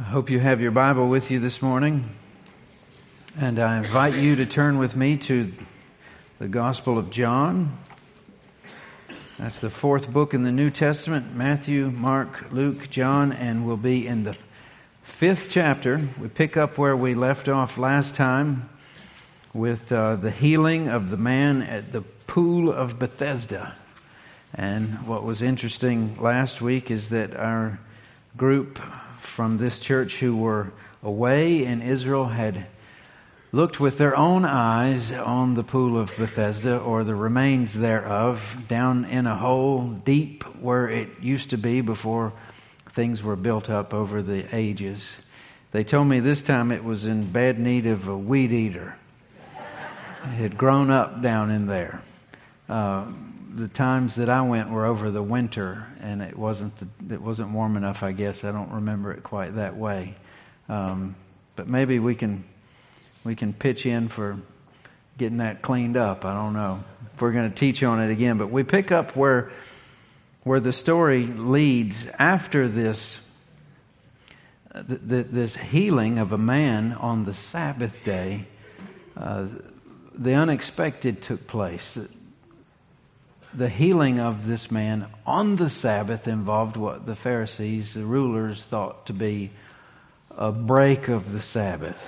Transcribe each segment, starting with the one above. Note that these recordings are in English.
I hope you have your Bible with you this morning. And I invite you to turn with me to the Gospel of John. That's the fourth book in the New Testament Matthew, Mark, Luke, John, and we'll be in the fifth chapter. We pick up where we left off last time with uh, the healing of the man at the pool of Bethesda. And what was interesting last week is that our group from this church who were away in Israel had looked with their own eyes on the pool of Bethesda or the remains thereof down in a hole deep where it used to be before things were built up over the ages. They told me this time it was in bad need of a weed eater. It had grown up down in there. Uh, the times that I went were over the winter, and it wasn't the, it wasn't warm enough. I guess I don't remember it quite that way, um, but maybe we can we can pitch in for getting that cleaned up. I don't know if we're going to teach on it again, but we pick up where where the story leads after this. this healing of a man on the Sabbath day, uh, the unexpected took place the healing of this man on the Sabbath involved what the Pharisees, the rulers, thought to be a break of the Sabbath.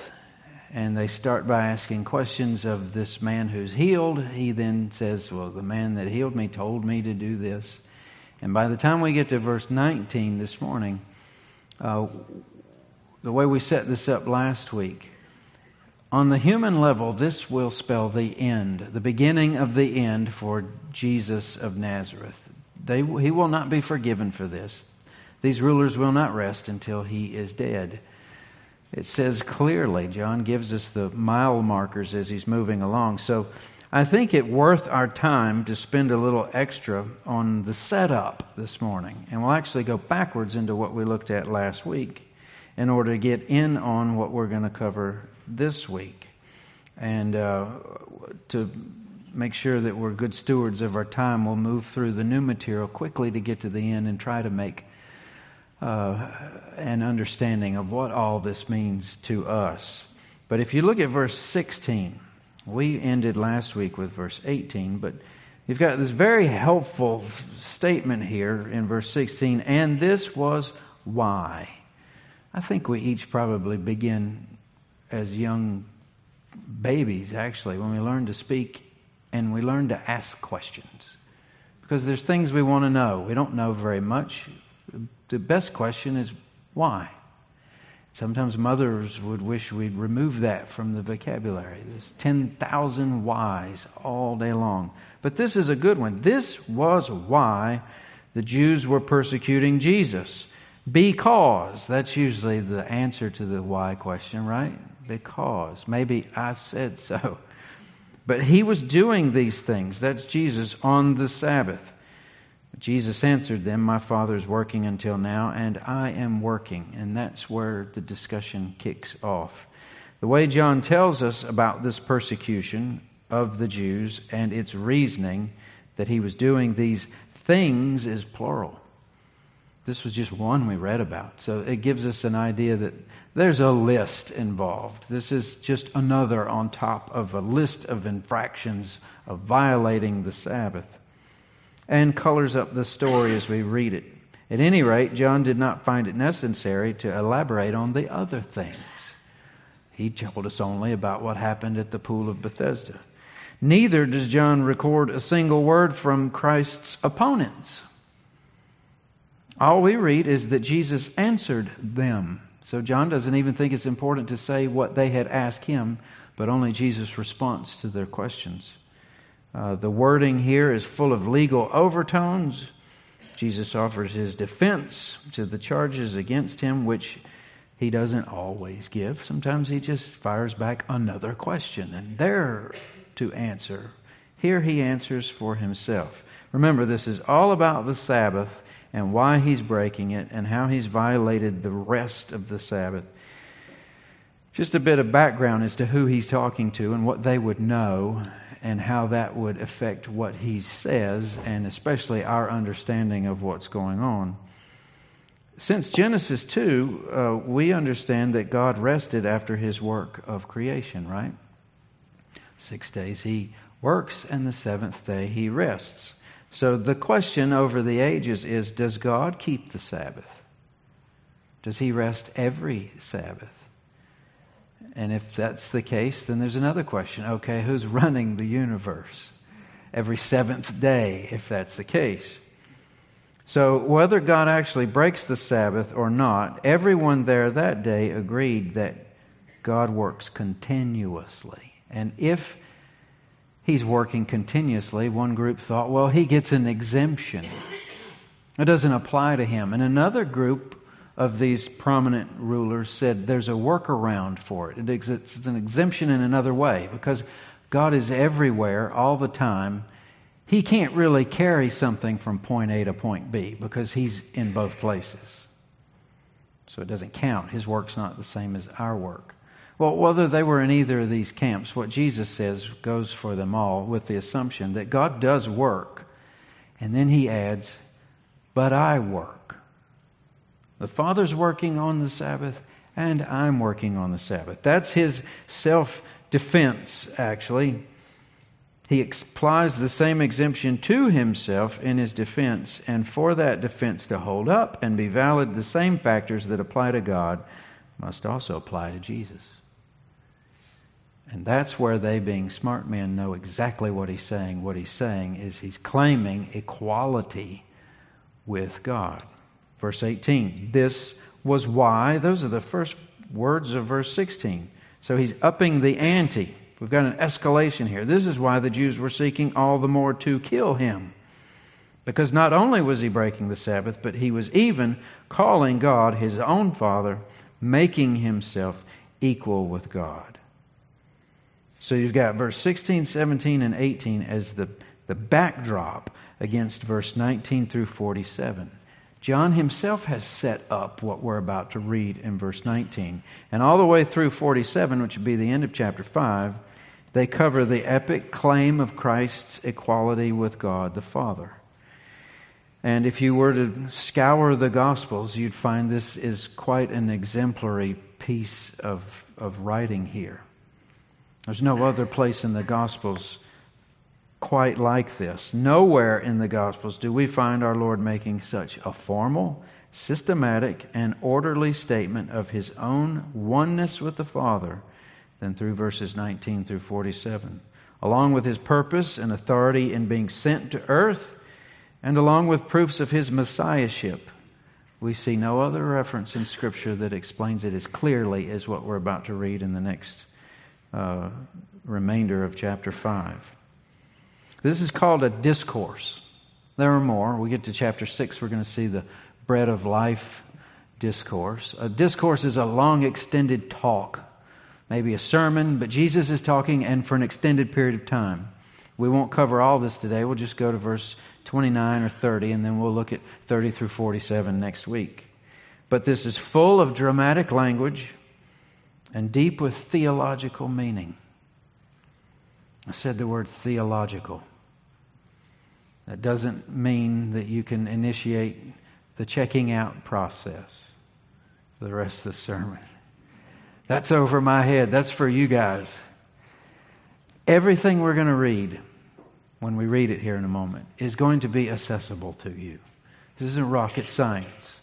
And they start by asking questions of this man who's healed. He then says, Well, the man that healed me told me to do this. And by the time we get to verse 19 this morning, uh, the way we set this up last week, on the human level, this will spell the end, the beginning of the end for Jesus of Nazareth. They, he will not be forgiven for this. These rulers will not rest until he is dead. It says clearly, John gives us the mile markers as he's moving along. So I think it worth our time to spend a little extra on the setup this morning. And we'll actually go backwards into what we looked at last week in order to get in on what we're going to cover this week and uh, to make sure that we're good stewards of our time, we'll move through the new material quickly to get to the end and try to make uh, an understanding of what all this means to us. But if you look at verse 16, we ended last week with verse 18, but you've got this very helpful statement here in verse 16, and this was why. I think we each probably begin as young babies, actually, when we learn to speak and we learn to ask questions. Because there's things we want to know. We don't know very much. The best question is why? Sometimes mothers would wish we'd remove that from the vocabulary. There's 10,000 whys all day long. But this is a good one. This was why the Jews were persecuting Jesus. Because, that's usually the answer to the why question, right? Because. Maybe I said so. But he was doing these things, that's Jesus, on the Sabbath. Jesus answered them, My Father is working until now, and I am working. And that's where the discussion kicks off. The way John tells us about this persecution of the Jews and its reasoning that he was doing these things is plural. This was just one we read about. So it gives us an idea that there's a list involved. This is just another on top of a list of infractions of violating the Sabbath and colors up the story as we read it. At any rate, John did not find it necessary to elaborate on the other things. He told us only about what happened at the pool of Bethesda. Neither does John record a single word from Christ's opponents. All we read is that Jesus answered them. So John doesn't even think it's important to say what they had asked him, but only Jesus' response to their questions. Uh, the wording here is full of legal overtones. Jesus offers his defense to the charges against him, which he doesn't always give. Sometimes he just fires back another question, and they're to answer. Here he answers for himself. Remember, this is all about the Sabbath and why he's breaking it and how he's violated the rest of the Sabbath. Just a bit of background as to who he's talking to and what they would know and how that would affect what he says and especially our understanding of what's going on. Since Genesis 2, uh, we understand that God rested after his work of creation, right? Six days he works, and the seventh day he rests. So the question over the ages is Does God keep the Sabbath? Does he rest every Sabbath? And if that's the case, then there's another question. Okay, who's running the universe? Every seventh day, if that's the case. So, whether God actually breaks the Sabbath or not, everyone there that day agreed that God works continuously. And if he's working continuously, one group thought, well, he gets an exemption. It doesn't apply to him. And another group of these prominent rulers said there's a workaround for it. It's an exemption in another way because God is everywhere all the time. He can't really carry something from point A to point B because He's in both places. So it doesn't count. His work's not the same as our work. Well, whether they were in either of these camps, what Jesus says goes for them all with the assumption that God does work. And then He adds, But I work. The Father's working on the Sabbath, and I'm working on the Sabbath. That's his self defense, actually. He applies the same exemption to himself in his defense, and for that defense to hold up and be valid, the same factors that apply to God must also apply to Jesus. And that's where they, being smart men, know exactly what he's saying. What he's saying is he's claiming equality with God. Verse 18. This was why, those are the first words of verse 16. So he's upping the ante. We've got an escalation here. This is why the Jews were seeking all the more to kill him. Because not only was he breaking the Sabbath, but he was even calling God his own Father, making himself equal with God. So you've got verse 16, 17, and 18 as the, the backdrop against verse 19 through 47. John himself has set up what we're about to read in verse 19. And all the way through 47, which would be the end of chapter 5, they cover the epic claim of Christ's equality with God the Father. And if you were to scour the Gospels, you'd find this is quite an exemplary piece of, of writing here. There's no other place in the Gospels quite like this. Nowhere in the Gospels do we find our Lord making such a formal, systematic, and orderly statement of his own oneness with the Father than through verses 19 through 47. Along with his purpose and authority in being sent to earth, and along with proofs of his messiahship, we see no other reference in Scripture that explains it as clearly as what we're about to read in the next uh, remainder of chapter 5. This is called a discourse. There are more. We get to chapter 6, we're going to see the bread of life discourse. A discourse is a long, extended talk, maybe a sermon, but Jesus is talking and for an extended period of time. We won't cover all this today. We'll just go to verse 29 or 30, and then we'll look at 30 through 47 next week. But this is full of dramatic language and deep with theological meaning. I said the word theological. That doesn't mean that you can initiate the checking out process for the rest of the sermon. That's over my head. That's for you guys. Everything we're going to read, when we read it here in a moment, is going to be accessible to you. This isn't rocket science.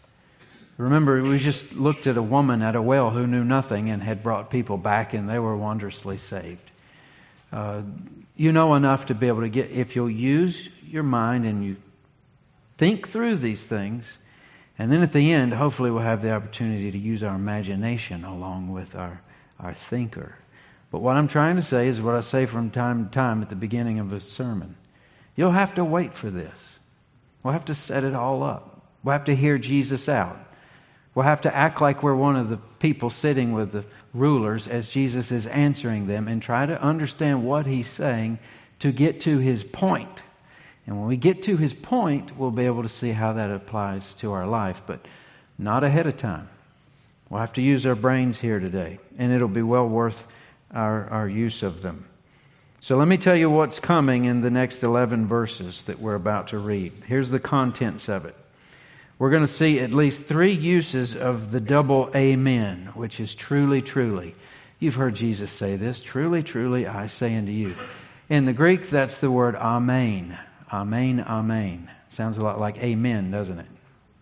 Remember, we just looked at a woman at a well who knew nothing and had brought people back, and they were wondrously saved. Uh, you know enough to be able to get, if you'll use your mind and you think through these things, and then at the end, hopefully, we'll have the opportunity to use our imagination along with our, our thinker. But what I'm trying to say is what I say from time to time at the beginning of a sermon. You'll have to wait for this. We'll have to set it all up. We'll have to hear Jesus out. We'll have to act like we're one of the people sitting with the rulers as Jesus is answering them and try to understand what he's saying to get to his point. And when we get to his point, we'll be able to see how that applies to our life, but not ahead of time. We'll have to use our brains here today, and it'll be well worth our, our use of them. So let me tell you what's coming in the next 11 verses that we're about to read. Here's the contents of it. We're going to see at least three uses of the double amen, which is truly, truly. You've heard Jesus say this truly, truly, I say unto you. In the Greek, that's the word amen. Amen, amen. Sounds a lot like amen, doesn't it?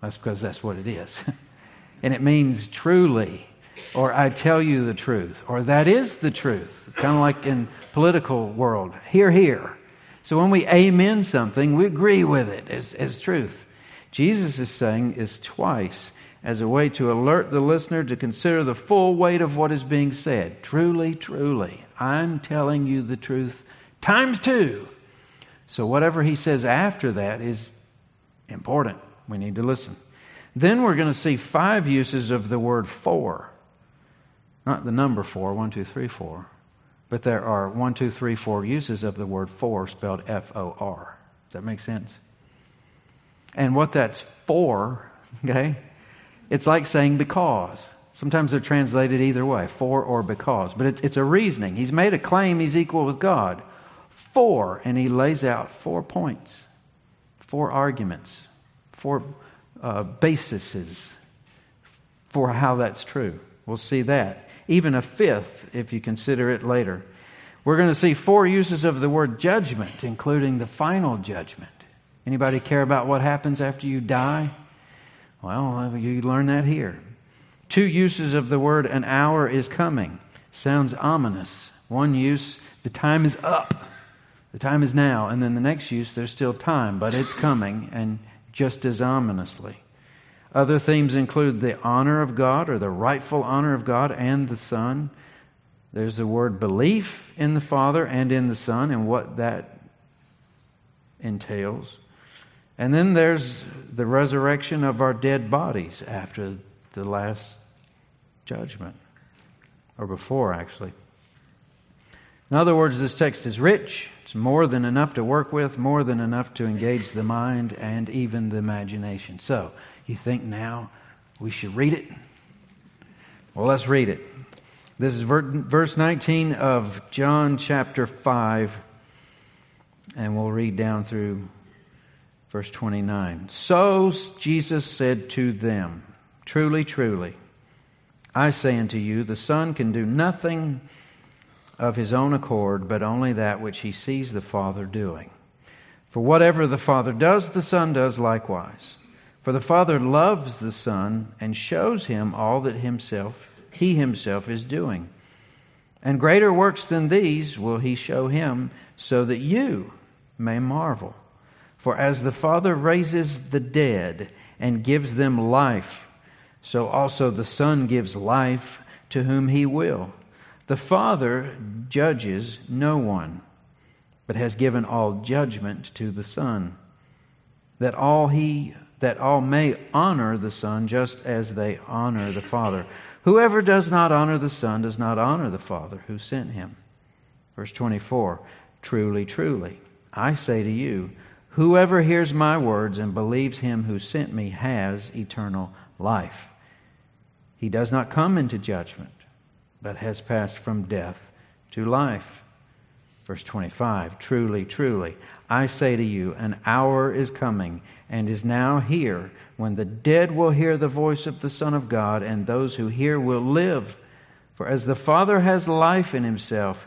That's because that's what it is. and it means truly, or I tell you the truth, or that is the truth. Kind of like in political world, hear, hear. So when we amen something, we agree with it as, as truth. Jesus is saying is twice as a way to alert the listener to consider the full weight of what is being said. Truly, truly, I'm telling you the truth times two. So whatever he says after that is important. We need to listen. Then we're going to see five uses of the word for. Not the number four, one, two, three, four. But there are one, two, three, four uses of the word for spelled F O R. Does that make sense? And what that's for, okay, it's like saying because. Sometimes they're translated either way, for or because. But it's, it's a reasoning. He's made a claim he's equal with God. For, and he lays out four points, four arguments, four uh, bases for how that's true. We'll see that. Even a fifth, if you consider it later. We're going to see four uses of the word judgment, including the final judgment. Anybody care about what happens after you die? Well, you learn that here. Two uses of the word an hour is coming. Sounds ominous. One use, the time is up. The time is now. And then the next use, there's still time, but it's coming, and just as ominously. Other themes include the honor of God or the rightful honor of God and the Son. There's the word belief in the Father and in the Son and what that entails. And then there's the resurrection of our dead bodies after the last judgment, or before, actually. In other words, this text is rich. It's more than enough to work with, more than enough to engage the mind and even the imagination. So, you think now we should read it? Well, let's read it. This is verse 19 of John chapter 5, and we'll read down through Verse 29. So Jesus said to them, Truly, truly, I say unto you, the Son can do nothing of his own accord, but only that which he sees the Father doing. For whatever the Father does, the Son does likewise. For the Father loves the Son and shows him all that himself he himself is doing. And greater works than these will he show him, so that you may marvel. For as the Father raises the dead and gives them life, so also the Son gives life to whom he will. The Father judges no one, but has given all judgment to the Son, that all he that all may honor the Son just as they honor the Father. Whoever does not honor the Son does not honor the Father who sent him. Verse 24 Truly, truly, I say to you, Whoever hears my words and believes him who sent me has eternal life. He does not come into judgment, but has passed from death to life. Verse 25 Truly, truly, I say to you, an hour is coming and is now here when the dead will hear the voice of the Son of God, and those who hear will live. For as the Father has life in himself,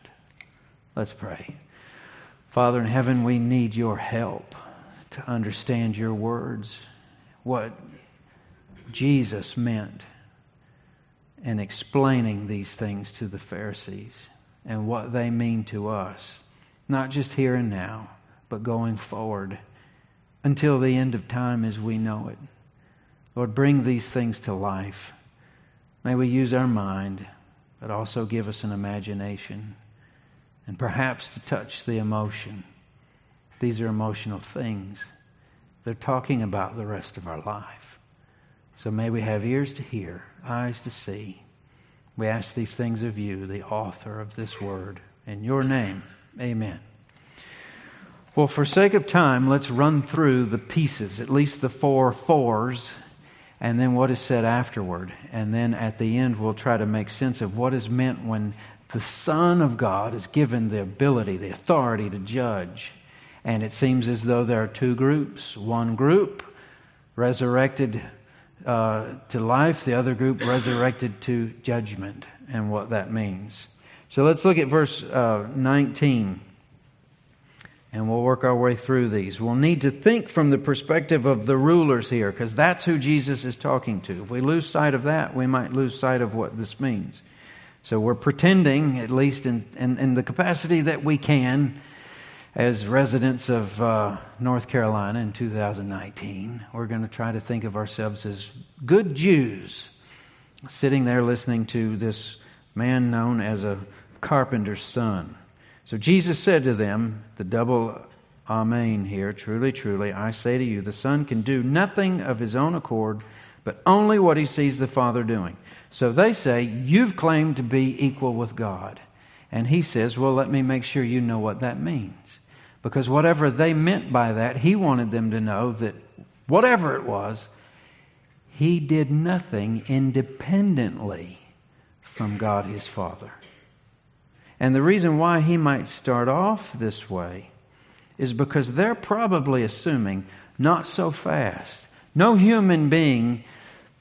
Let's pray. Father in heaven, we need your help to understand your words, what Jesus meant in explaining these things to the Pharisees and what they mean to us, not just here and now, but going forward until the end of time as we know it. Lord, bring these things to life. May we use our mind, but also give us an imagination and perhaps to touch the emotion. These are emotional things. They're talking about the rest of our life. So may we have ears to hear, eyes to see. We ask these things of you, the author of this word. In your name, amen. Well, for sake of time, let's run through the pieces, at least the four fours, and then what is said afterward. And then at the end, we'll try to make sense of what is meant when the Son of God is given the ability, the authority to judge. And it seems as though there are two groups. One group resurrected uh, to life, the other group resurrected to judgment, and what that means. So let's look at verse uh, 19, and we'll work our way through these. We'll need to think from the perspective of the rulers here, because that's who Jesus is talking to. If we lose sight of that, we might lose sight of what this means. So we're pretending, at least in, in, in the capacity that we can, as residents of uh, North Carolina in 2019, we're going to try to think of ourselves as good Jews sitting there listening to this man known as a carpenter's son. So Jesus said to them, the double Amen here, truly, truly, I say to you, the Son can do nothing of his own accord, but only what he sees the Father doing. So they say, You've claimed to be equal with God. And he says, Well, let me make sure you know what that means. Because whatever they meant by that, he wanted them to know that whatever it was, he did nothing independently from God his Father. And the reason why he might start off this way is because they're probably assuming not so fast. No human being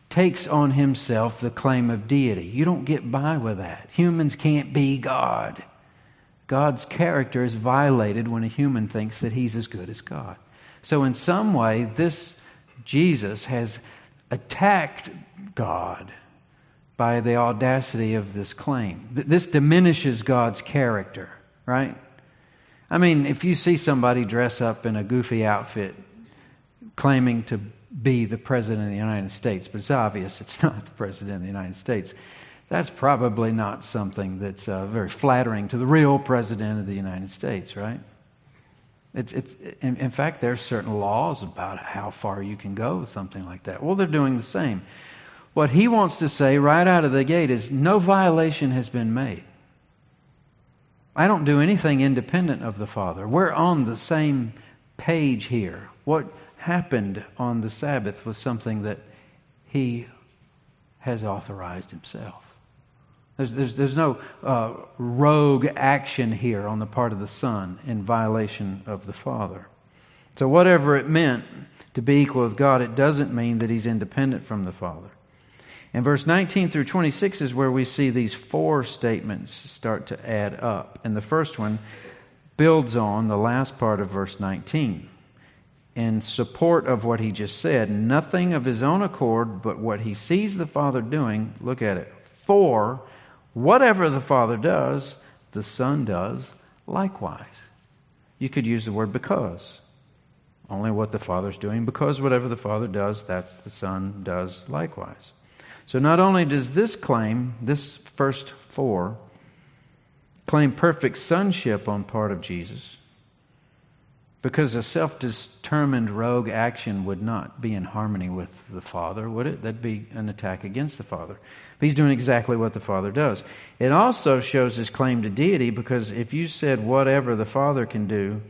takes on himself the claim of deity. You don't get by with that. Humans can't be God. God's character is violated when a human thinks that he's as good as God. So, in some way, this Jesus has attacked God by the audacity of this claim. This diminishes God's character, right? I mean, if you see somebody dress up in a goofy outfit claiming to be the President of the United States, but it's obvious it's not the President of the United States that's probably not something that's uh, very flattering to the real President of the United States, right? It's, it's, in, in fact, there are certain laws about how far you can go with something like that. Well, they're doing the same. What he wants to say right out of the gate is no violation has been made. I don't do anything independent of the Father. We're on the same page here. What happened on the Sabbath was something that he has authorized himself. There's, there's, there's no uh, rogue action here on the part of the Son in violation of the Father. So, whatever it meant to be equal with God, it doesn't mean that he's independent from the Father. And verse 19 through 26 is where we see these four statements start to add up. And the first one builds on the last part of verse 19 in support of what he just said. Nothing of his own accord, but what he sees the Father doing, look at it, for Whatever the Father does, the Son does likewise. You could use the word because. Only what the Father's doing, because whatever the Father does, that's the Son does likewise. So not only does this claim, this first four, claim perfect sonship on part of Jesus, because a self determined rogue action would not be in harmony with the Father, would it? That'd be an attack against the Father. But he's doing exactly what the Father does. It also shows his claim to deity because if you said, whatever the Father can do,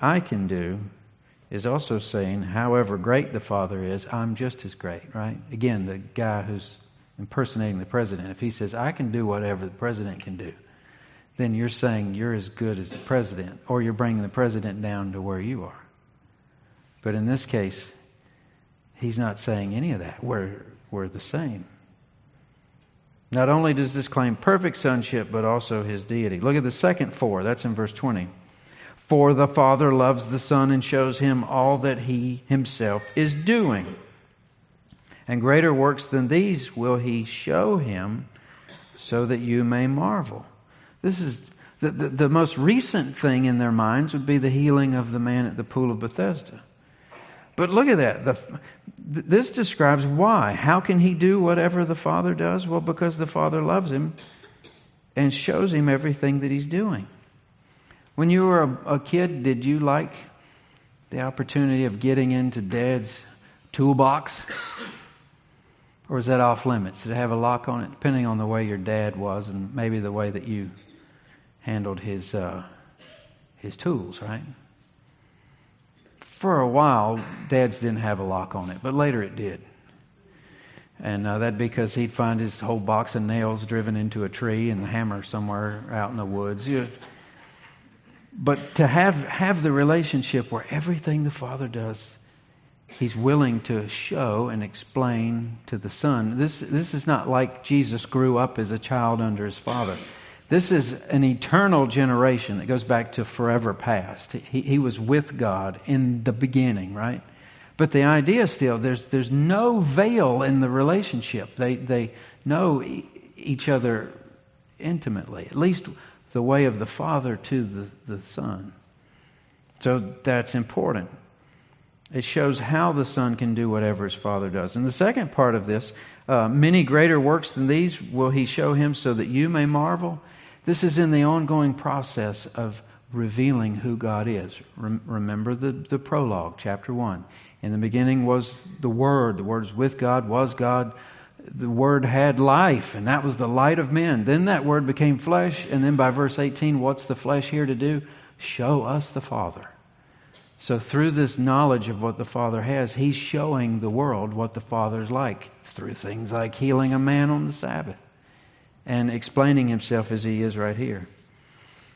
I can do, is also saying, however great the Father is, I'm just as great, right? Again, the guy who's impersonating the president, if he says, I can do whatever the president can do, then you're saying you're as good as the president, or you're bringing the president down to where you are. But in this case, he's not saying any of that. We're, we're the same. Not only does this claim perfect sonship, but also his deity. Look at the second four. That's in verse 20. For the Father loves the Son and shows him all that he himself is doing. And greater works than these will he show him so that you may marvel. This is the, the, the, most recent thing in their minds would be the healing of the man at the pool of Bethesda. But look at that. The, this describes why. How can he do whatever the Father does? Well, because the Father loves him and shows him everything that he's doing. When you were a, a kid, did you like the opportunity of getting into Dad's toolbox Or is that off limits? Did it have a lock on it, depending on the way your dad was and maybe the way that you handled his, uh, his tools, right? For a while, dads didn't have a lock on it, but later it did. And uh, that because he'd find his whole box of nails driven into a tree and the hammer somewhere out in the woods. But to have, have the relationship where everything the Father does he's willing to show and explain to the Son. This, this is not like Jesus grew up as a child under his Father. This is an eternal generation that goes back to forever past. He, he was with God in the beginning, right? But the idea still, there's, there's no veil in the relationship. They, they know e- each other intimately, at least the way of the Father to the, the Son. So that's important. It shows how the Son can do whatever his Father does. And the second part of this, uh, many greater works than these will he show him so that you may marvel. This is in the ongoing process of revealing who God is. remember the, the prologue, chapter 1. In the beginning was the Word. The Word was with God, was God. The Word had life, and that was the light of men. Then that Word became flesh, and then by verse 18, what's the flesh here to do? Show us the Father. So, through this knowledge of what the Father has, He's showing the world what the Father's like through things like healing a man on the Sabbath and explaining Himself as He is right here.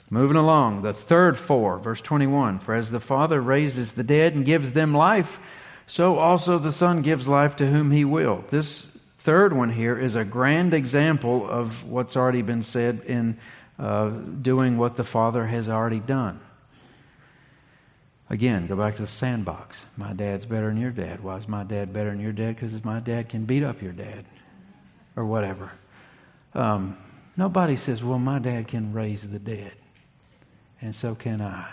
Moving along, the third four, verse 21 For as the Father raises the dead and gives them life, so also the Son gives life to whom He will. This third one here is a grand example of what's already been said in uh, doing what the Father has already done. Again, go back to the sandbox. My dad's better than your dad. Why is my dad better than your dad? Because my dad can beat up your dad or whatever. Um, nobody says, well, my dad can raise the dead, and so can I.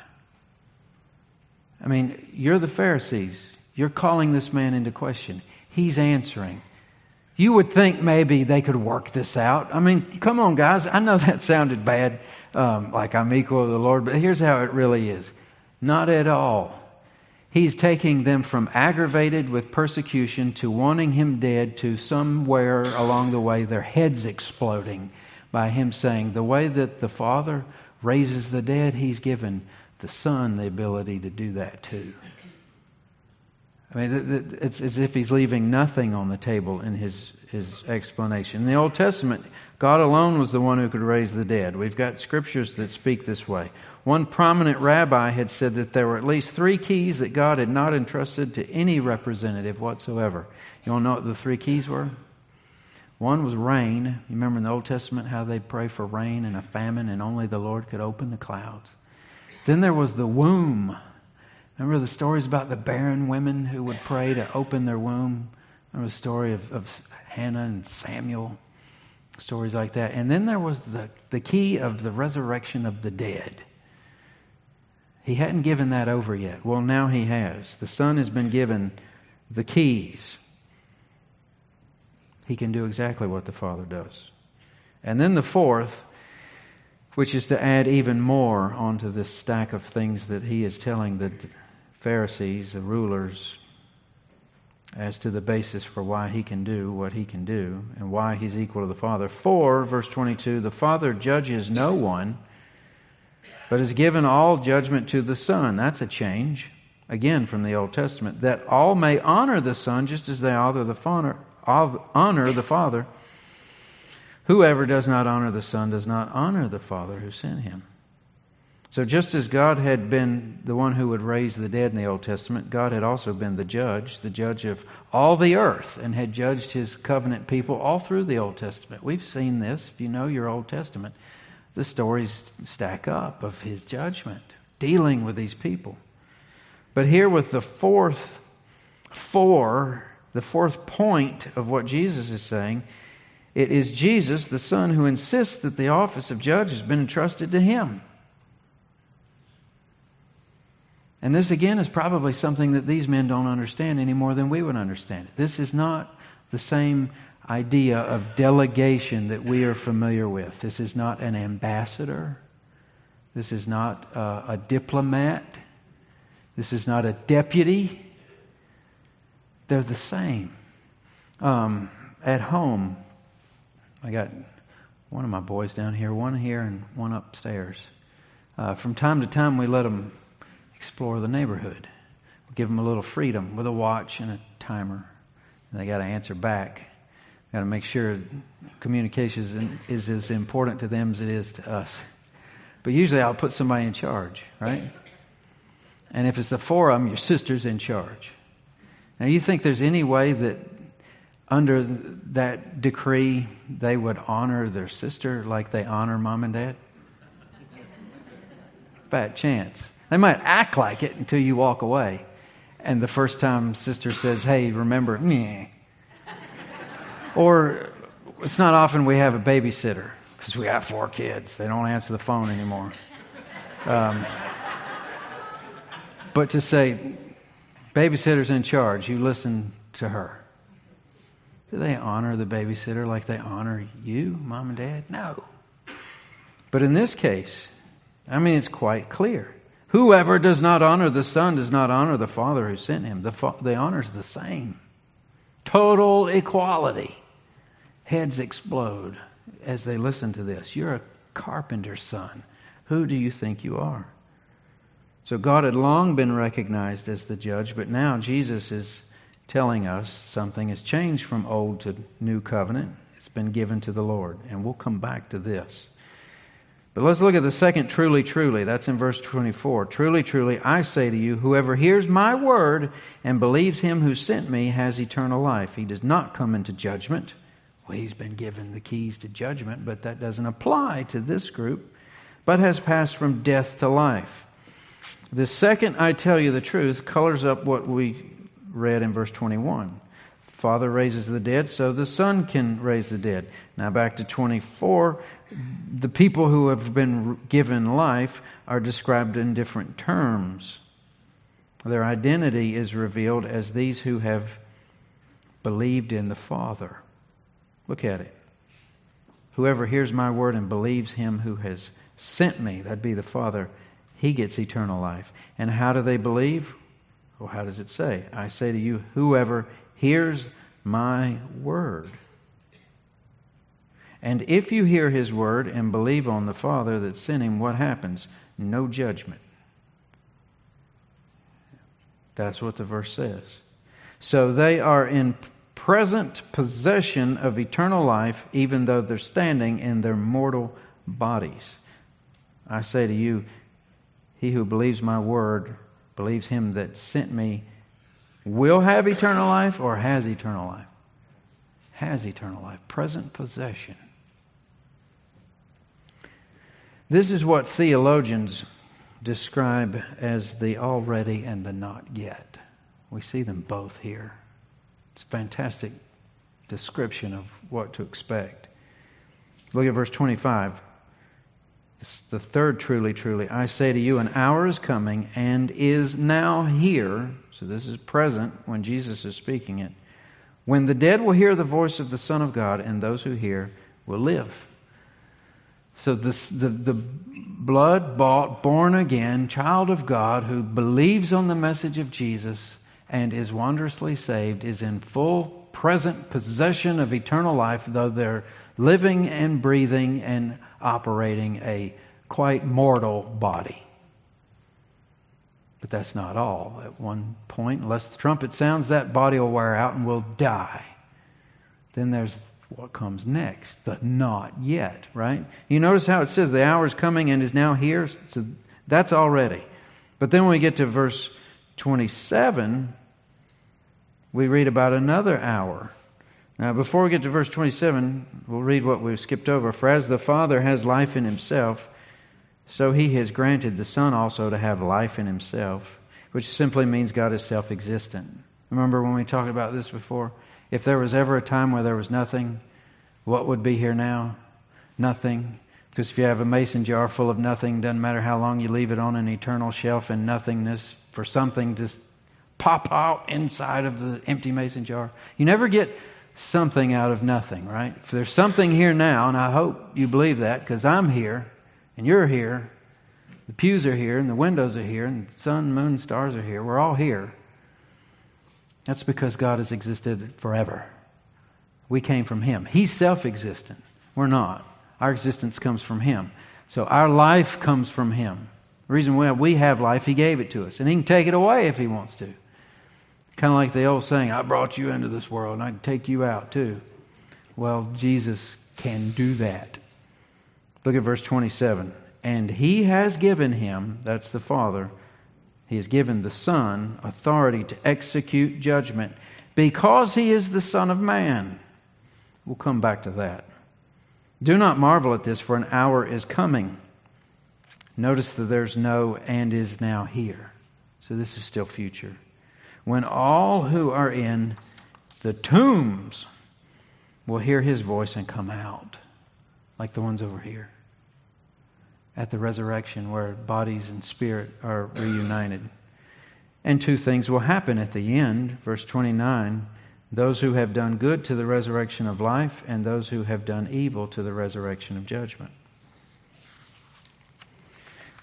I mean, you're the Pharisees. You're calling this man into question. He's answering. You would think maybe they could work this out. I mean, come on, guys. I know that sounded bad, um, like I'm equal to the Lord, but here's how it really is not at all. He's taking them from aggravated with persecution to wanting him dead to somewhere along the way their heads exploding by him saying, The way that the Father raises the dead, he's given the Son the ability to do that too. I mean, it's as if he's leaving nothing on the table in his, his explanation. In the Old Testament, God alone was the one who could raise the dead. We've got scriptures that speak this way. One prominent rabbi had said that there were at least three keys that God had not entrusted to any representative whatsoever. You to know what the three keys were? One was rain. You remember in the Old Testament how they'd pray for rain and a famine, and only the Lord could open the clouds. Then there was the womb. Remember the stories about the barren women who would pray to open their womb? Remember the story of, of Hannah and Samuel? Stories like that. And then there was the, the key of the resurrection of the dead. He hadn't given that over yet. Well, now he has. The Son has been given the keys. He can do exactly what the Father does. And then the fourth, which is to add even more onto this stack of things that he is telling the Pharisees, the rulers, as to the basis for why he can do what he can do and why he's equal to the Father. For, verse 22, the Father judges no one but has given all judgment to the Son. That's a change, again, from the Old Testament, that all may honor the Son just as they honor the Father. Honor the Father. Whoever does not honor the Son does not honor the Father who sent him. So, just as God had been the one who would raise the dead in the Old Testament, God had also been the judge, the judge of all the earth, and had judged his covenant people all through the Old Testament. We've seen this, if you know your Old Testament the stories stack up of his judgment, dealing with these people. But here, with the fourth four, the fourth point of what Jesus is saying, it is Jesus, the Son, who insists that the office of judge has been entrusted to him. And this, again, is probably something that these men don't understand any more than we would understand it. This is not the same idea of delegation that we are familiar with. This is not an ambassador. This is not a, diplomat. This is not a deputy. They're the same. Um, at home, I got one of my boys down here, one here, and one upstairs. Uh, from time to time, we let them explore the neighborhood. We give them a little freedom with a watch and a timer. And they got to answer back. Got to make sure communication is, is as important to them as it is to us. But usually, I'll put somebody in charge, right? And if it's the four of them, your sister's in charge. Now, you think there's any way that under that decree they would honor their sister like they honor mom and dad? Fat chance. They might act like it until you walk away. And the first time sister says, hey, remember, meh. Or it's not often we have a babysitter because we have four kids. They don't answer the phone anymore. Um, but to say, babysitter's in charge, you listen to her. Do they honor the babysitter like they honor you, mom and dad? No. But in this case, I mean, it's quite clear. Whoever does not honor the Son does not honor the Father who sent him. The, fa- the the same. Total equality. Heads explode as they listen to this. You're a carpenter's son. Who do you think you are? So God had long been recognized as the judge, but now Jesus is telling us something has changed from old to new covenant. It's been given to the Lord. And we'll come back to this. But let's look at the second truly, truly. That's in verse 24. Truly, truly, I say to you, whoever hears my word and believes him who sent me has eternal life. He does not come into judgment. Well, he's been given the keys to judgment, but that doesn't apply to this group, but has passed from death to life. The second I tell you the truth colors up what we read in verse 21. Father raises the dead, so the Son can raise the dead. Now back to 24. The people who have been given life are described in different terms. Their identity is revealed as these who have believed in the Father. Look at it. Whoever hears my word and believes him who has sent me, that'd be the Father, he gets eternal life. And how do they believe? Well, how does it say? I say to you, whoever hears my word. And if you hear his word and believe on the Father that sent him, what happens? No judgment. That's what the verse says. So they are in present possession of eternal life, even though they're standing in their mortal bodies. I say to you, he who believes my word believes him that sent me will have eternal life or has eternal life? Has eternal life, present possession. This is what theologians describe as the already and the not yet. We see them both here. It's a fantastic description of what to expect. Look at verse 25. It's the third truly, truly. I say to you, an hour is coming and is now here. So this is present when Jesus is speaking it. When the dead will hear the voice of the Son of God, and those who hear will live. So this, the, the blood bought, born again child of God who believes on the message of Jesus and is wondrously saved is in full present possession of eternal life, though they're living and breathing and operating a quite mortal body. But that's not all. At one point, unless the trumpet sounds, that body will wear out and will die. Then there's what comes next, the not yet, right? You notice how it says the hour is coming and is now here? So that's already. But then when we get to verse 27, we read about another hour. Now, before we get to verse 27, we'll read what we've skipped over. For as the Father has life in himself, so he has granted the Son also to have life in himself, which simply means God is self existent. Remember when we talked about this before? If there was ever a time where there was nothing, what would be here now? Nothing. Because if you have a mason jar full of nothing, doesn't matter how long you leave it on an eternal shelf in nothingness, for something to pop out inside of the empty mason jar. You never get something out of nothing, right? If there's something here now, and I hope you believe that because I'm here and you're here, the pews are here and the windows are here and sun, moon, stars are here. We're all here. That's because God has existed forever. We came from Him. He's self existent. We're not. Our existence comes from Him. So our life comes from Him. The reason why we have life, He gave it to us. And He can take it away if He wants to. Kind of like the old saying, I brought you into this world and I can take you out too. Well, Jesus can do that. Look at verse 27. And He has given Him, that's the Father, He has given the Son authority to execute judgment because He is the Son of Man. We'll come back to that. Do not marvel at this, for an hour is coming. Notice that there's no and is now here. So this is still future. When all who are in the tombs will hear his voice and come out, like the ones over here at the resurrection where bodies and spirit are reunited. And two things will happen at the end. Verse 29 those who have done good to the resurrection of life, and those who have done evil to the resurrection of judgment.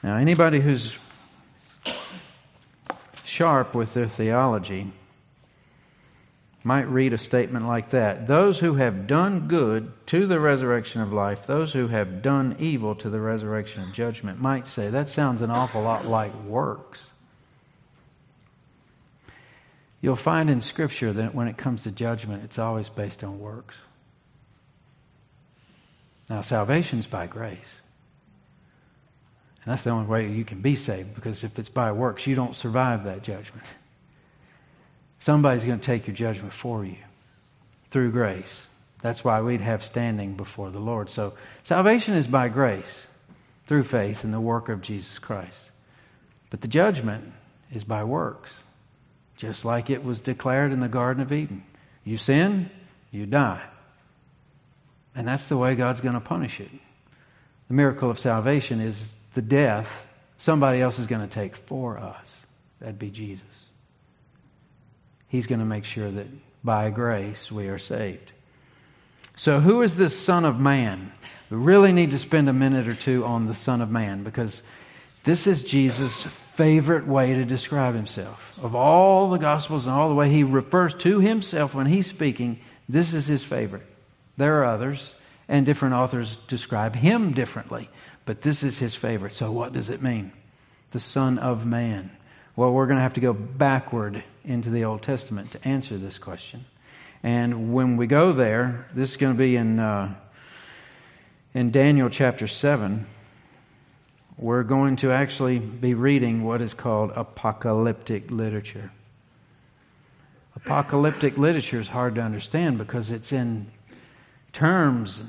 Now, anybody who's sharp with their theology might read a statement like that Those who have done good to the resurrection of life, those who have done evil to the resurrection of judgment, might say that sounds an awful lot like works. You'll find in Scripture that when it comes to judgment, it's always based on works. Now, salvation's by grace. And that's the only way you can be saved, because if it's by works, you don't survive that judgment. Somebody's going to take your judgment for you through grace. That's why we'd have standing before the Lord. So, salvation is by grace through faith in the work of Jesus Christ. But the judgment is by works just like it was declared in the Garden of Eden. You sin, you die. And that's the way God's going to punish it. The miracle of salvation is the death somebody else is going to take for us. That'd be Jesus. He's going to make sure that by grace we are saved. So, who is this Son of Man? We really need to spend a minute or two on the Son of Man because this is Jesus' favorite way to describe himself. Of all the Gospels and all the way he refers to himself when he's speaking, this is his favorite. There are others, and different authors describe him differently, but this is his favorite. So, what does it mean? The Son of Man. Well, we're going to have to go backward into the Old Testament to answer this question. And when we go there, this is going to be in, uh, in Daniel chapter 7 we're going to actually be reading what is called apocalyptic literature. Apocalyptic literature is hard to understand because it's in terms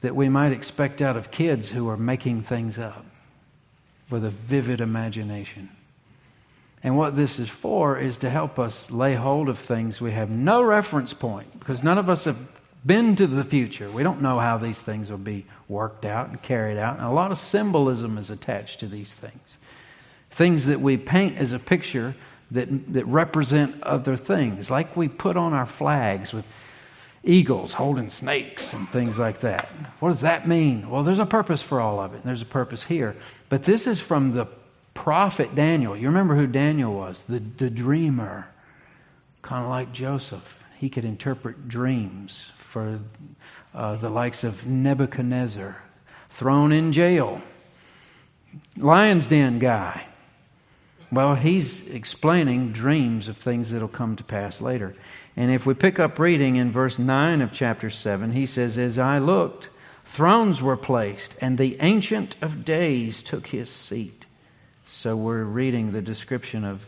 that we might expect out of kids who are making things up with a vivid imagination. And what this is for is to help us lay hold of things we have no reference point because none of us have been to the future. We don't know how these things will be worked out and carried out. And a lot of symbolism is attached to these things. Things that we paint as a picture that, that represent other things, like we put on our flags with eagles holding snakes and things like that. What does that mean? Well, there's a purpose for all of it, and there's a purpose here. But this is from the prophet Daniel. You remember who Daniel was? The, the dreamer, kind of like Joseph he could interpret dreams for uh, the likes of Nebuchadnezzar, thrown in jail, lion's den guy. Well, he's explaining dreams of things that'll come to pass later. And if we pick up reading in verse 9 of chapter 7, he says, As I looked, thrones were placed, and the Ancient of Days took his seat. So we're reading the description of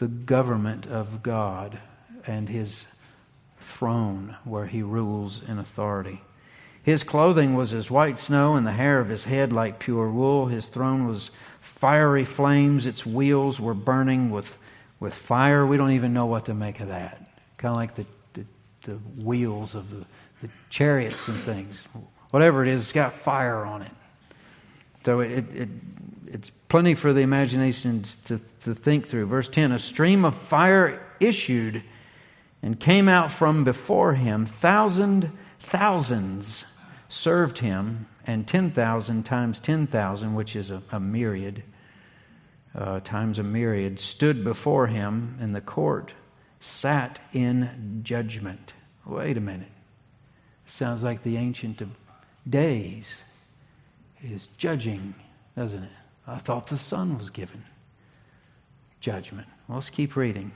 the government of God and his throne where he rules in authority. His clothing was as white snow, and the hair of his head like pure wool. His throne was fiery flames. Its wheels were burning with, with fire. We don't even know what to make of that. Kind of like the, the, the wheels of the, the chariots and things. Whatever it is, it's got fire on it. So it, it, it's plenty for the imagination to, to think through. Verse 10 A stream of fire issued and came out from before him. Thousand thousands served him, and 10,000 times 10,000, which is a, a myriad, uh, times a myriad, stood before him in the court, sat in judgment. Wait a minute. Sounds like the Ancient of Days is judging, doesn't it? I thought the Son was given judgment. Well, let's keep reading.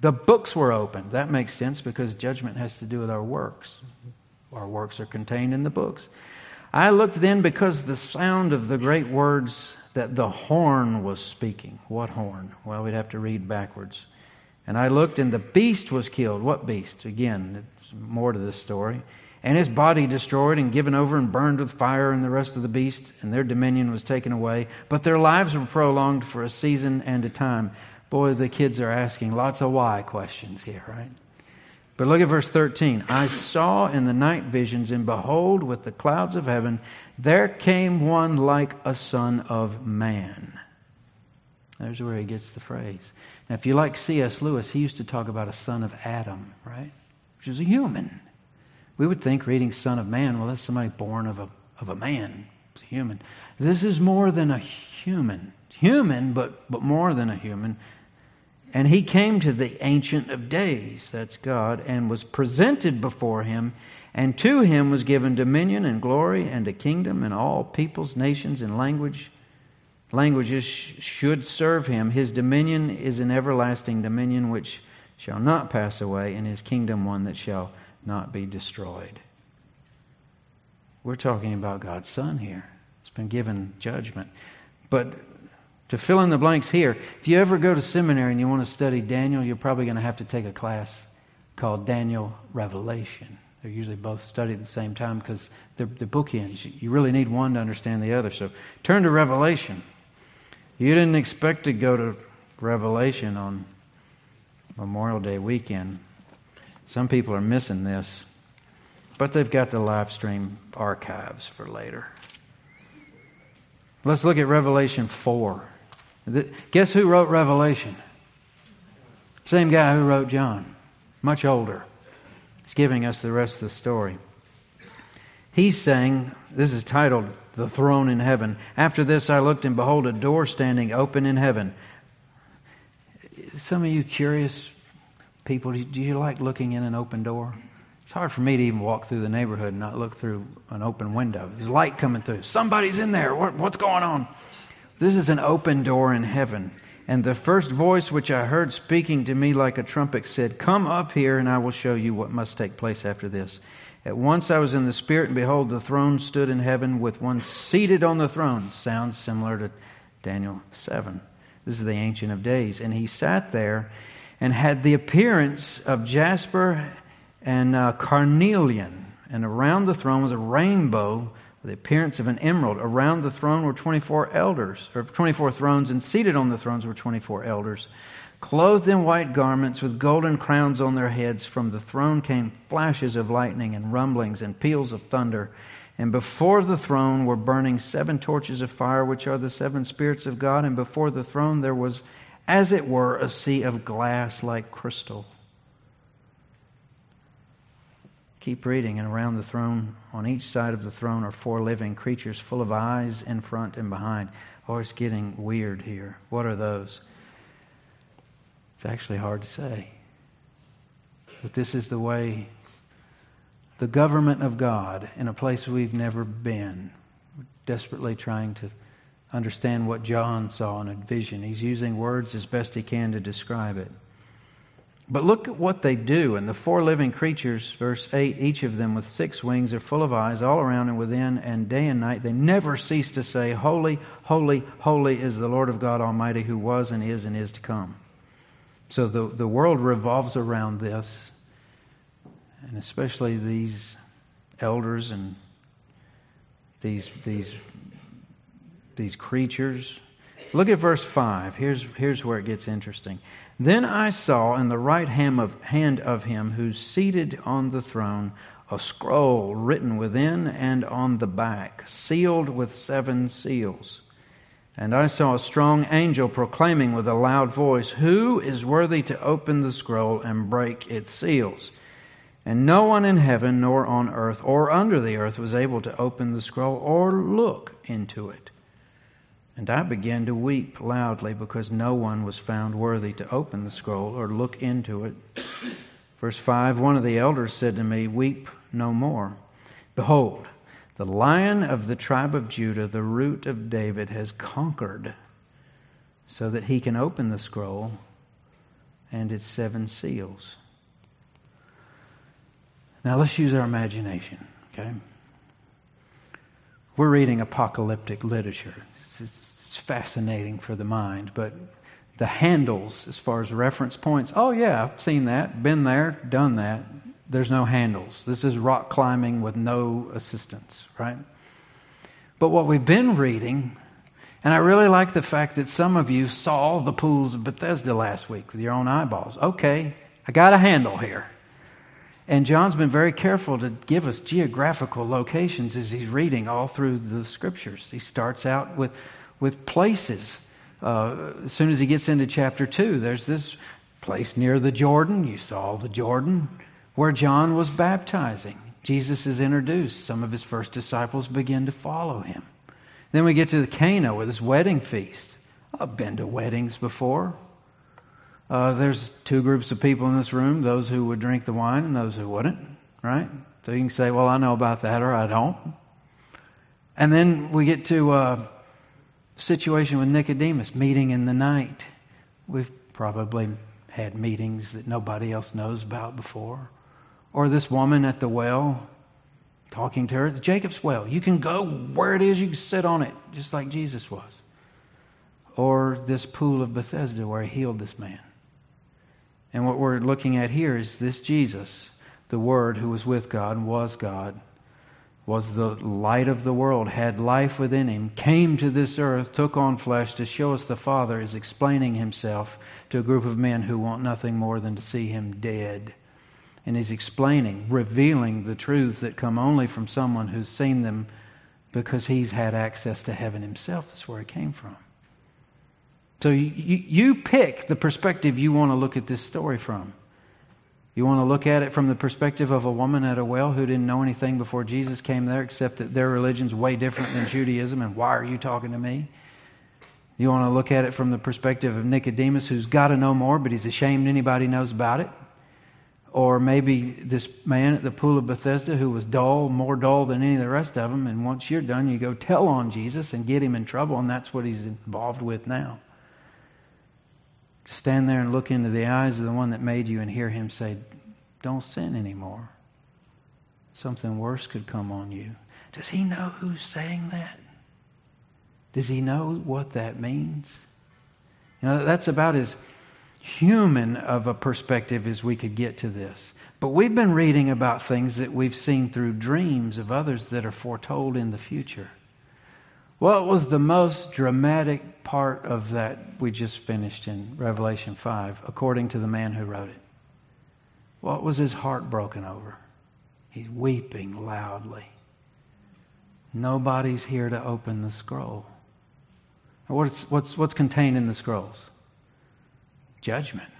The books were opened. That makes sense because judgment has to do with our works. Our works are contained in the books. I looked then because the sound of the great words that the horn was speaking. What horn? Well, we'd have to read backwards. And I looked, and the beast was killed. What beast? Again, more to this story. And his body destroyed and given over and burned with fire, and the rest of the beasts, and their dominion was taken away. But their lives were prolonged for a season and a time. Boy, the kids are asking lots of why questions here, right? But look at verse 13. I saw in the night visions, and behold, with the clouds of heaven, there came one like a son of man. There's where he gets the phrase. Now, if you like C.S. Lewis, he used to talk about a son of Adam, right? Which is a human. We would think reading Son of Man, well, that's somebody born of a, of a man. It's a human. This is more than a human. Human, but, but more than a human. And he came to the Ancient of Days, that's God, and was presented before him. And to him was given dominion and glory and a kingdom, and all peoples, nations, and language, languages should serve him. His dominion is an everlasting dominion which shall not pass away, and his kingdom one that shall not be destroyed. We're talking about God's Son here. It's been given judgment. But to fill in the blanks here, if you ever go to seminary and you want to study Daniel, you're probably going to have to take a class called Daniel Revelation. They're usually both studied at the same time because they're, they're bookends. You really need one to understand the other. So turn to Revelation. You didn't expect to go to Revelation on Memorial Day weekend. Some people are missing this, but they've got the live stream archives for later. Let's look at Revelation 4. Guess who wrote Revelation? Same guy who wrote John, much older. He's giving us the rest of the story. He's saying, this is titled The Throne in Heaven. After this I looked, and behold, a door standing open in heaven. Some of you curious people, do you like looking in an open door? It's hard for me to even walk through the neighborhood and not look through an open window. There's light coming through. Somebody's in there. What, what's going on? This is an open door in heaven. And the first voice which I heard speaking to me like a trumpet said, Come up here, and I will show you what must take place after this. At once I was in the Spirit, and behold, the throne stood in heaven with one seated on the throne. Sounds similar to Daniel 7. This is the Ancient of Days. And he sat there and had the appearance of jasper and uh, carnelian. And around the throne was a rainbow with the appearance of an emerald. Around the throne were 24 elders, or 24 thrones, and seated on the thrones were 24 elders, clothed in white garments with golden crowns on their heads. From the throne came flashes of lightning and rumblings and peals of thunder. And before the throne were burning seven torches of fire, which are the seven spirits of God. And before the throne there was, as it were, a sea of glass like crystal. Keep reading, and around the throne, on each side of the throne, are four living creatures full of eyes in front and behind. Oh, it's getting weird here. What are those? It's actually hard to say. But this is the way the government of God in a place we've never been, desperately trying to understand what John saw in a vision. He's using words as best he can to describe it. But look at what they do. And the four living creatures, verse 8, each of them with six wings are full of eyes all around and within, and day and night they never cease to say, Holy, holy, holy is the Lord of God Almighty who was and is and is to come. So the, the world revolves around this, and especially these elders and these, these, these creatures. Look at verse 5. Here's, here's where it gets interesting. Then I saw in the right hand of, hand of him who's seated on the throne a scroll written within and on the back, sealed with seven seals. And I saw a strong angel proclaiming with a loud voice, Who is worthy to open the scroll and break its seals? And no one in heaven, nor on earth, or under the earth was able to open the scroll or look into it. And I began to weep loudly because no one was found worthy to open the scroll or look into it. Verse 5 One of the elders said to me, Weep no more. Behold, the lion of the tribe of Judah, the root of David, has conquered so that he can open the scroll and its seven seals. Now let's use our imagination, okay? We're reading apocalyptic literature. It's fascinating for the mind, but the handles, as far as reference points, oh, yeah, I've seen that, been there, done that. There's no handles. This is rock climbing with no assistance, right? But what we've been reading, and I really like the fact that some of you saw the pools of Bethesda last week with your own eyeballs. Okay, I got a handle here. And John's been very careful to give us geographical locations as he's reading all through the scriptures. He starts out with, with places uh, as soon as he gets into chapter 2, there's this place near the Jordan. You saw the Jordan where John was baptizing. Jesus is introduced. Some of his first disciples begin to follow him. Then we get to the Cana with his wedding feast. I've been to weddings before. Uh, there's two groups of people in this room those who would drink the wine and those who wouldn't, right? So you can say, well, I know about that or I don't. And then we get to uh, situation with Nicodemus, meeting in the night. We've probably had meetings that nobody else knows about before. Or this woman at the well, talking to her. It's Jacob's well. You can go where it is, you can sit on it, just like Jesus was. Or this pool of Bethesda where he healed this man. And what we're looking at here is this Jesus, the Word who was with God and was God, was the light of the world, had life within him, came to this earth, took on flesh to show us the Father is explaining himself to a group of men who want nothing more than to see him dead. And he's explaining, revealing the truths that come only from someone who's seen them because he's had access to heaven himself. That's where it came from. So you, you pick the perspective you want to look at this story from. You want to look at it from the perspective of a woman at a well who didn't know anything before Jesus came there, except that their religion's way different than Judaism, and why are you talking to me? You want to look at it from the perspective of Nicodemus, who's got to know more, but he's ashamed anybody knows about it. Or maybe this man at the pool of Bethesda who was dull, more dull than any of the rest of them, and once you're done, you go tell on Jesus and get him in trouble, and that's what he's involved with now stand there and look into the eyes of the one that made you and hear him say, Don't sin anymore. Something worse could come on you. Does he know who's saying that? Does he know what that means? You know, that's about as human of a perspective as we could get to this. But we've been reading about things that we've seen through dreams of others that are foretold in the future. What was the most dramatic part of that we just finished in Revelation 5, according to the man who wrote it? What was his heart broken over? He's weeping loudly. Nobody's here to open the scroll. What's, what's, what's contained in the scrolls? Judgment.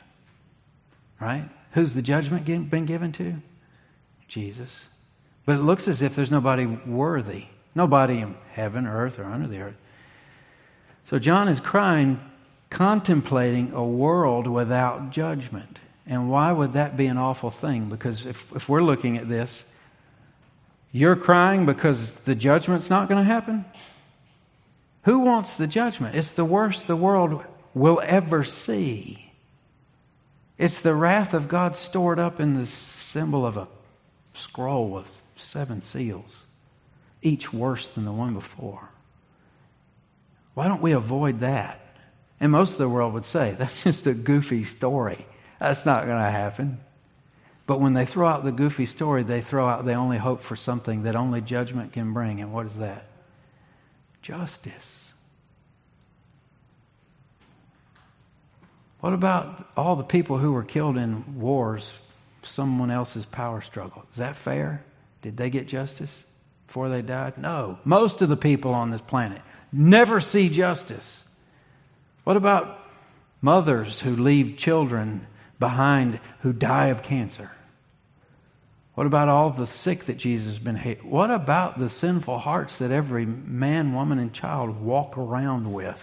Right? Who's the judgment been given to? Jesus. But it looks as if there's nobody worthy Nobody in heaven, earth, or under the earth. So John is crying, contemplating a world without judgment. And why would that be an awful thing? Because if, if we're looking at this, you're crying because the judgment's not going to happen? Who wants the judgment? It's the worst the world will ever see. It's the wrath of God stored up in the symbol of a scroll with seven seals each worse than the one before. Why don't we avoid that? And most of the world would say, that's just a goofy story. That's not going to happen. But when they throw out the goofy story, they throw out, they only hope for something that only judgment can bring. And what is that? Justice. What about all the people who were killed in wars, someone else's power struggle? Is that fair? Did they get justice? Before they died? No. Most of the people on this planet never see justice. What about mothers who leave children behind who die of cancer? What about all the sick that Jesus has been? What about the sinful hearts that every man, woman, and child walk around with?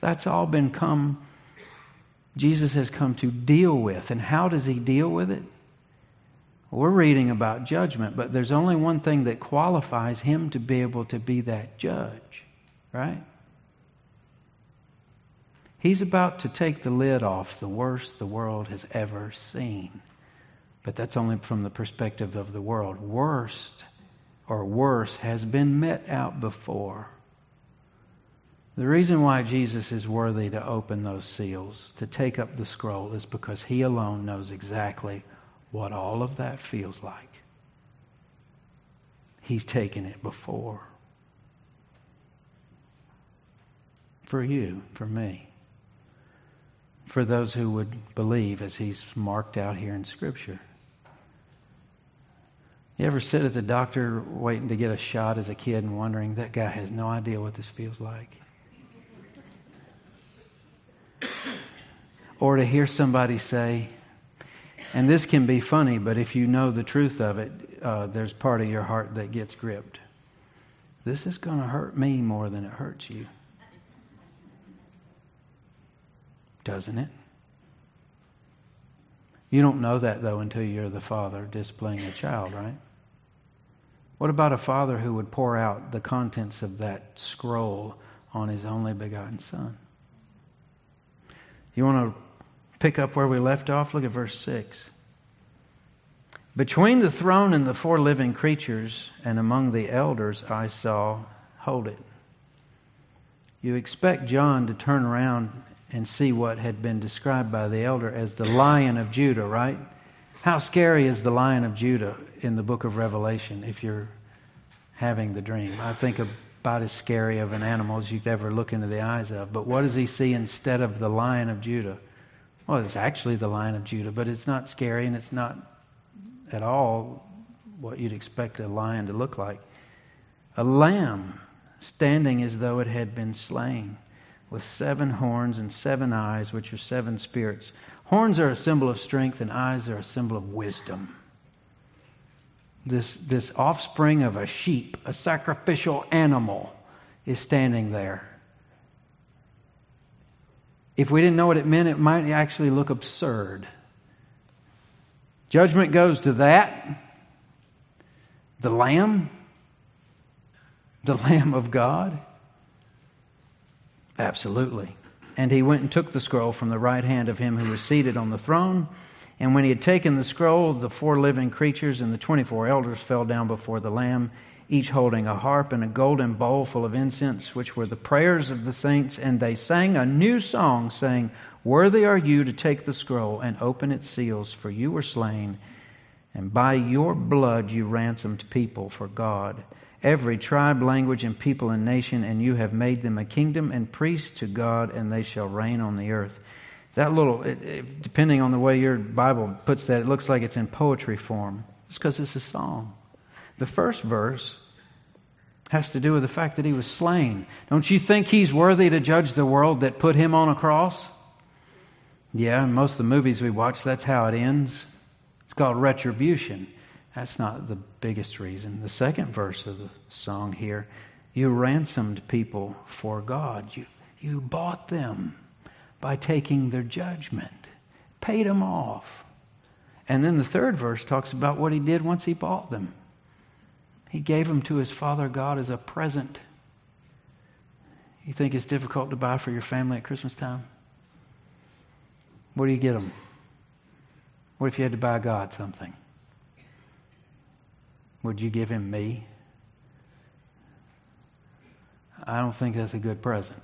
That's all been come Jesus has come to deal with. And how does he deal with it? We're reading about judgment, but there's only one thing that qualifies him to be able to be that judge, right? He's about to take the lid off the worst the world has ever seen. But that's only from the perspective of the world. Worst or worse has been met out before. The reason why Jesus is worthy to open those seals, to take up the scroll, is because he alone knows exactly what all of that feels like. He's taken it before. For you, for me for those who would believe as he's marked out here in Scripture. You ever sit at the doctor waiting to get a shot as a kid and wondering, that guy has no idea what this feels like? or to hear somebody say, and this can be funny, but if you know the truth of it, uh, there's part of your heart that gets gripped. This is going to hurt me more than it hurts you. doesn't it? You don't know that, though, until you're the father displaying a child, right? What about a father who would pour out the contents of that scroll on his only begotten son? You want to pick up where we left off? Look at verse 6. Between the throne and the four living creatures, and among the elders, I saw, hold it. You expect John to turn around and see what had been described by the elder as the lion of Judah, right? How scary is the lion of Judah in the book of Revelation if you're having the dream? I think about as scary of an animal as you'd ever look into the eyes of. But what does he see instead of the lion of Judah? Well, it's actually the lion of Judah, but it's not scary and it's not at all what you'd expect a lion to look like. A lamb standing as though it had been slain with seven horns and seven eyes, which are seven spirits. Horns are a symbol of strength, and eyes are a symbol of wisdom. This, this offspring of a sheep, a sacrificial animal, is standing there. If we didn't know what it meant, it might actually look absurd. Judgment goes to that. The Lamb, the Lamb of God. Absolutely. And he went and took the scroll from the right hand of him who was seated on the throne. And when he had taken the scroll, the four living creatures and the 24 elders fell down before the Lamb, each holding a harp and a golden bowl full of incense, which were the prayers of the saints. And they sang a new song, saying, Worthy are you to take the scroll and open its seals, for you were slain, and by your blood you ransomed people for God every tribe, language, and people and nation, and you have made them a kingdom and priests to God, and they shall reign on the earth. That little, it, it, depending on the way your Bible puts that, it looks like it's in poetry form. It's because it's a song. The first verse has to do with the fact that he was slain. Don't you think he's worthy to judge the world that put him on a cross? Yeah, in most of the movies we watch, that's how it ends. It's called retribution. That's not the biggest reason. The second verse of the song here you ransomed people for God, you, you bought them by taking their judgment, paid them off. And then the third verse talks about what he did once he bought them. He gave them to his Father God as a present. You think it's difficult to buy for your family at Christmas time? What do you get them? What if you had to buy God something? Would you give him me? I don't think that's a good present.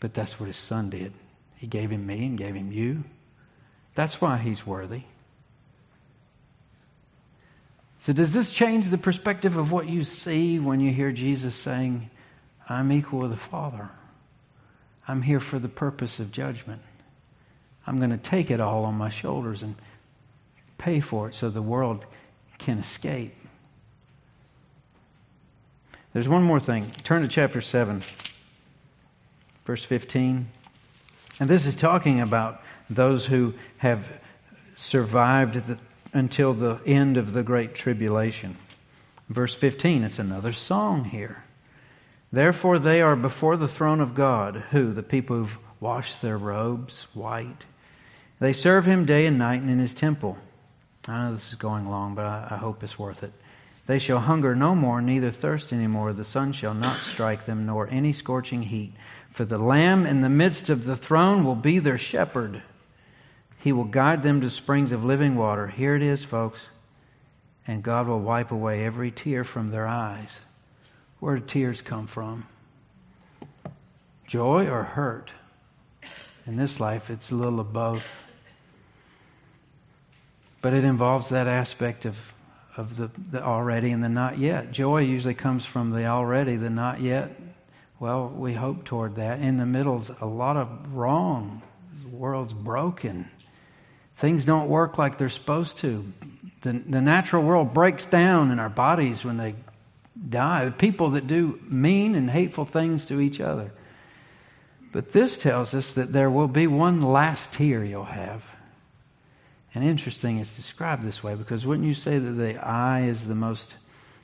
But that's what his son did. He gave him me and gave him you. That's why he's worthy. So, does this change the perspective of what you see when you hear Jesus saying, I'm equal with the Father? I'm here for the purpose of judgment. I'm going to take it all on my shoulders and pay for it so the world can escape. There's one more thing. Turn to chapter 7, verse 15. And this is talking about those who have survived the, until the end of the Great Tribulation. Verse 15, it's another song here. Therefore, they are before the throne of God, who? The people who've washed their robes white. They serve him day and night and in his temple. I know this is going long, but I, I hope it's worth it. They shall hunger no more, neither thirst any more. The sun shall not strike them, nor any scorching heat. For the Lamb in the midst of the throne will be their shepherd. He will guide them to springs of living water. Here it is, folks. And God will wipe away every tear from their eyes. Where do tears come from? Joy or hurt? In this life, it's a little of both. But it involves that aspect of, of the, the already and the not yet. Joy usually comes from the already, the not yet. Well, we hope toward that. In the middle's a lot of wrong. The world's broken. Things don't work like they're supposed to. The, the natural world breaks down in our bodies when they die. People that do mean and hateful things to each other. But this tells us that there will be one last tear you'll have. And interesting, it's described this way because wouldn't you say that the eye is the most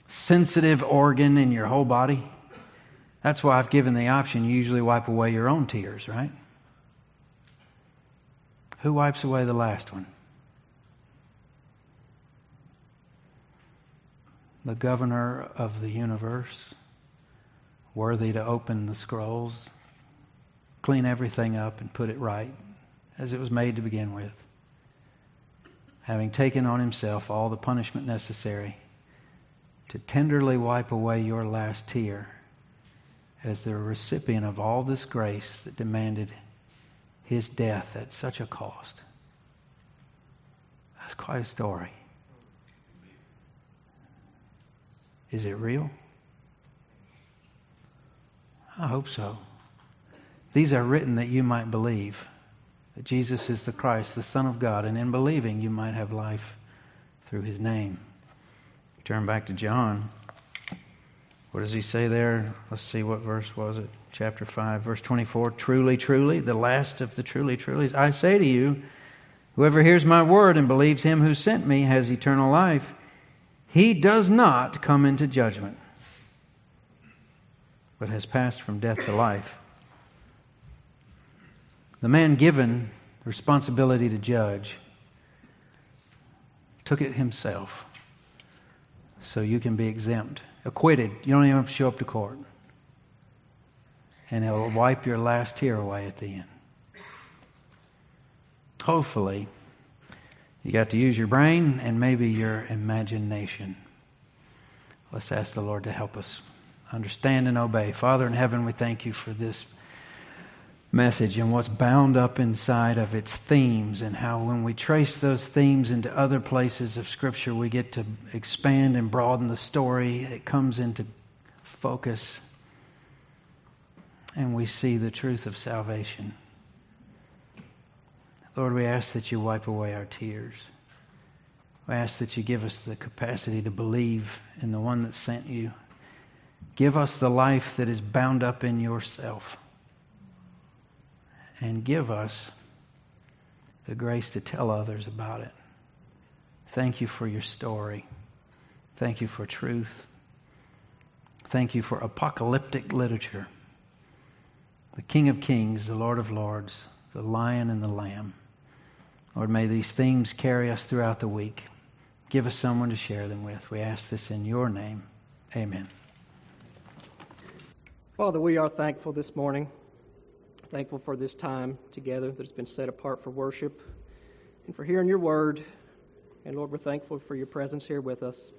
sensitive organ in your whole body? That's why I've given the option you usually wipe away your own tears, right? Who wipes away the last one? The governor of the universe, worthy to open the scrolls, clean everything up, and put it right as it was made to begin with having taken on himself all the punishment necessary to tenderly wipe away your last tear as the recipient of all this grace that demanded his death at such a cost. That's quite a story. Is it real? I hope so. These are written that you might believe that Jesus is the Christ, the Son of God, and in believing you might have life through his name. Turn back to John. What does he say there? Let's see what verse was it. Chapter 5, verse 24. Truly, truly, the last of the truly, truly. I say to you, whoever hears my word and believes him who sent me has eternal life. He does not come into judgment, but has passed from death to life. The man given the responsibility to judge took it himself so you can be exempt, acquitted. You don't even have to show up to court. And he'll wipe your last tear away at the end. Hopefully, you got to use your brain and maybe your imagination. Let's ask the Lord to help us understand and obey. Father in heaven, we thank you for this message and what's bound up inside of its themes, and how when we trace those themes into other places of Scripture, we get to expand and broaden the story. It comes into focus, and we see the truth of salvation. Lord, we ask that you wipe away our tears. We ask that you give us the capacity to believe in the one that sent you. Give us the life that is bound up in yourself and give us the grace to tell others about it. Thank you for your story. Thank you for truth. Thank you for apocalyptic literature. The King of Kings, the Lord of Lords, the Lion and the Lamb. Lord, may these themes carry us throughout the week. Give us someone to share them with. We ask this in your name. Amen. Father, we are thankful this morning Thankful for this time together that has been set apart for worship and for hearing your word. And Lord, we're thankful for your presence here with us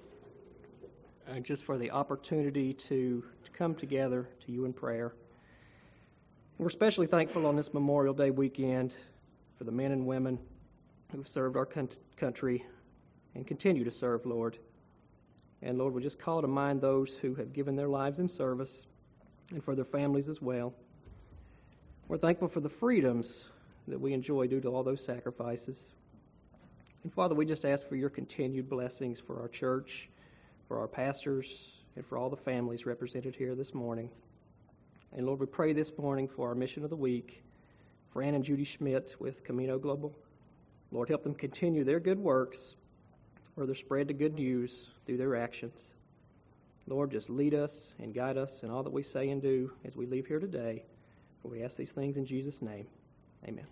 and just for the opportunity to, to come together to you in prayer. We're especially thankful on this Memorial Day weekend for the men and women who've served our country and continue to serve, Lord. And Lord, we just call to mind those who have given their lives in service and for their families as well. We're thankful for the freedoms that we enjoy due to all those sacrifices. And Father, we just ask for your continued blessings for our church, for our pastors, and for all the families represented here this morning. And Lord, we pray this morning for our mission of the week, Fran and Judy Schmidt with Camino Global. Lord, help them continue their good works, further spread the good news through their actions. Lord, just lead us and guide us in all that we say and do as we leave here today. For we ask these things in Jesus' name. Amen.